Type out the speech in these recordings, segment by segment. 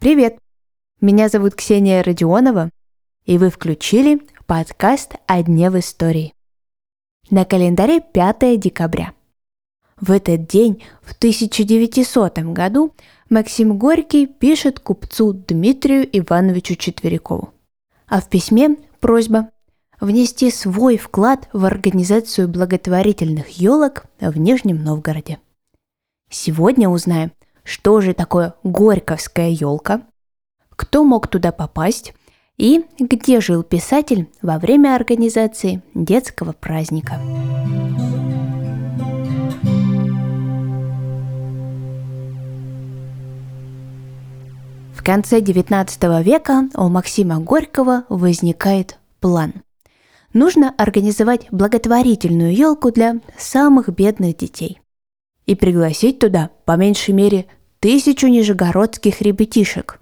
Привет! Меня зовут Ксения Родионова, и вы включили подкаст «О дне в истории». На календаре 5 декабря. В этот день, в 1900 году, Максим Горький пишет купцу Дмитрию Ивановичу Четверикову. А в письме просьба внести свой вклад в организацию благотворительных елок в Нижнем Новгороде. Сегодня узнаем, что же такое Горьковская елка, кто мог туда попасть и где жил писатель во время организации детского праздника. В конце XIX века у Максима Горького возникает план. Нужно организовать благотворительную елку для самых бедных детей и пригласить туда по меньшей мере тысячу нижегородских ребятишек.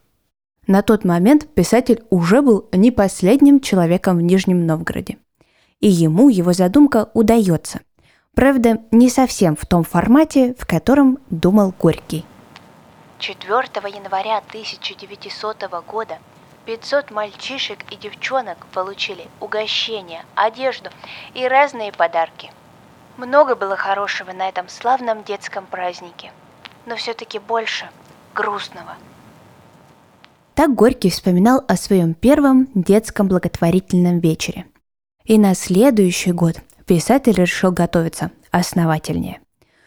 На тот момент писатель уже был не последним человеком в Нижнем Новгороде. И ему его задумка удается. Правда, не совсем в том формате, в котором думал Горький. 4 января 1900 года 500 мальчишек и девчонок получили угощения, одежду и разные подарки – много было хорошего на этом славном детском празднике, но все-таки больше грустного. Так Горький вспоминал о своем первом детском благотворительном вечере. И на следующий год писатель решил готовиться основательнее.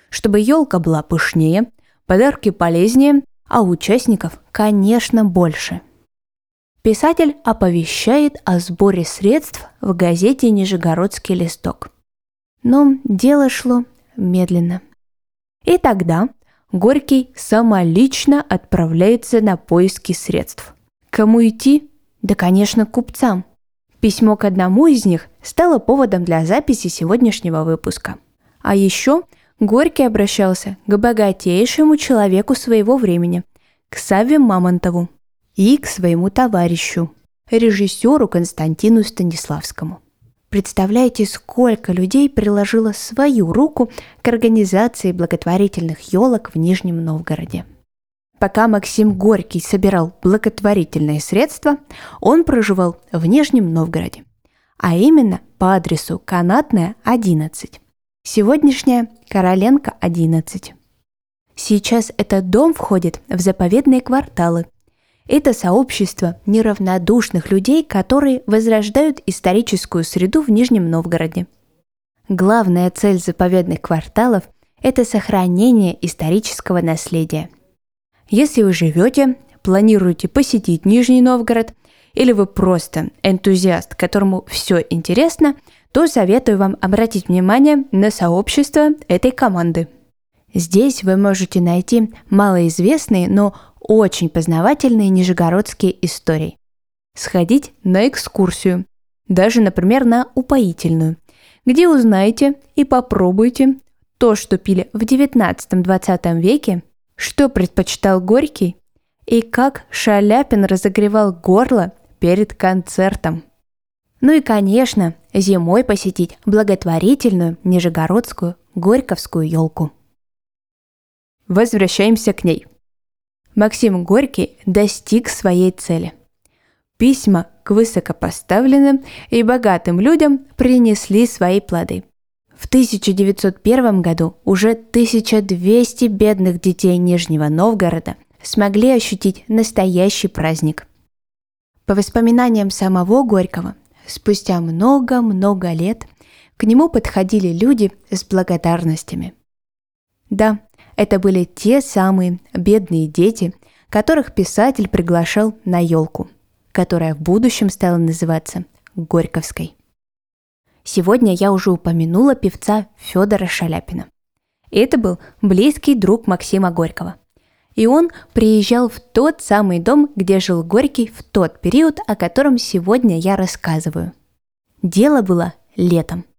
Чтобы елка была пышнее, подарки полезнее, а участников, конечно, больше. Писатель оповещает о сборе средств в газете «Нижегородский листок». Но дело шло медленно. И тогда Горький самолично отправляется на поиски средств. Кому идти? Да, конечно, купцам. Письмо к одному из них стало поводом для записи сегодняшнего выпуска. А еще Горький обращался к богатейшему человеку своего времени, к Саве Мамонтову и к своему товарищу, режиссеру Константину Станиславскому. Представляете, сколько людей приложило свою руку к организации благотворительных елок в Нижнем Новгороде. Пока Максим Горький собирал благотворительные средства, он проживал в Нижнем Новгороде, а именно по адресу Канатная, 11. Сегодняшняя Короленко, 11. Сейчас этот дом входит в заповедные кварталы, это сообщество неравнодушных людей, которые возрождают историческую среду в Нижнем Новгороде. Главная цель заповедных кварталов – это сохранение исторического наследия. Если вы живете, планируете посетить Нижний Новгород, или вы просто энтузиаст, которому все интересно, то советую вам обратить внимание на сообщество этой команды. Здесь вы можете найти малоизвестные, но очень познавательные нижегородские истории. Сходить на экскурсию, даже, например, на упоительную, где узнаете и попробуйте то, что пили в 19-20 веке, что предпочитал Горький и как Шаляпин разогревал горло перед концертом. Ну и, конечно, зимой посетить благотворительную Нижегородскую Горьковскую елку. Возвращаемся к ней – Максим Горький достиг своей цели. Письма к высокопоставленным и богатым людям принесли свои плоды. В 1901 году уже 1200 бедных детей Нижнего Новгорода смогли ощутить настоящий праздник. По воспоминаниям самого Горького, спустя много-много лет к нему подходили люди с благодарностями. Да, это были те самые бедные дети, которых писатель приглашал на елку, которая в будущем стала называться Горьковской. Сегодня я уже упомянула певца Федора Шаляпина. Это был близкий друг Максима Горького. И он приезжал в тот самый дом, где жил Горький в тот период, о котором сегодня я рассказываю. Дело было летом –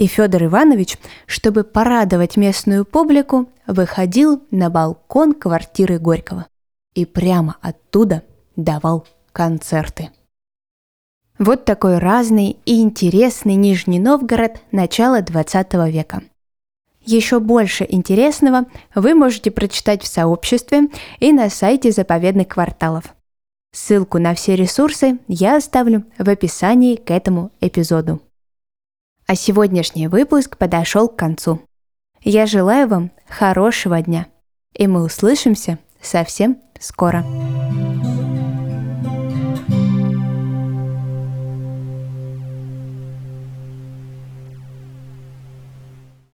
и Федор Иванович, чтобы порадовать местную публику, выходил на балкон квартиры Горького и прямо оттуда давал концерты. Вот такой разный и интересный Нижний Новгород начала 20 века. Еще больше интересного вы можете прочитать в сообществе и на сайте заповедных кварталов. Ссылку на все ресурсы я оставлю в описании к этому эпизоду. А сегодняшний выпуск подошел к концу. Я желаю вам хорошего дня, и мы услышимся совсем скоро.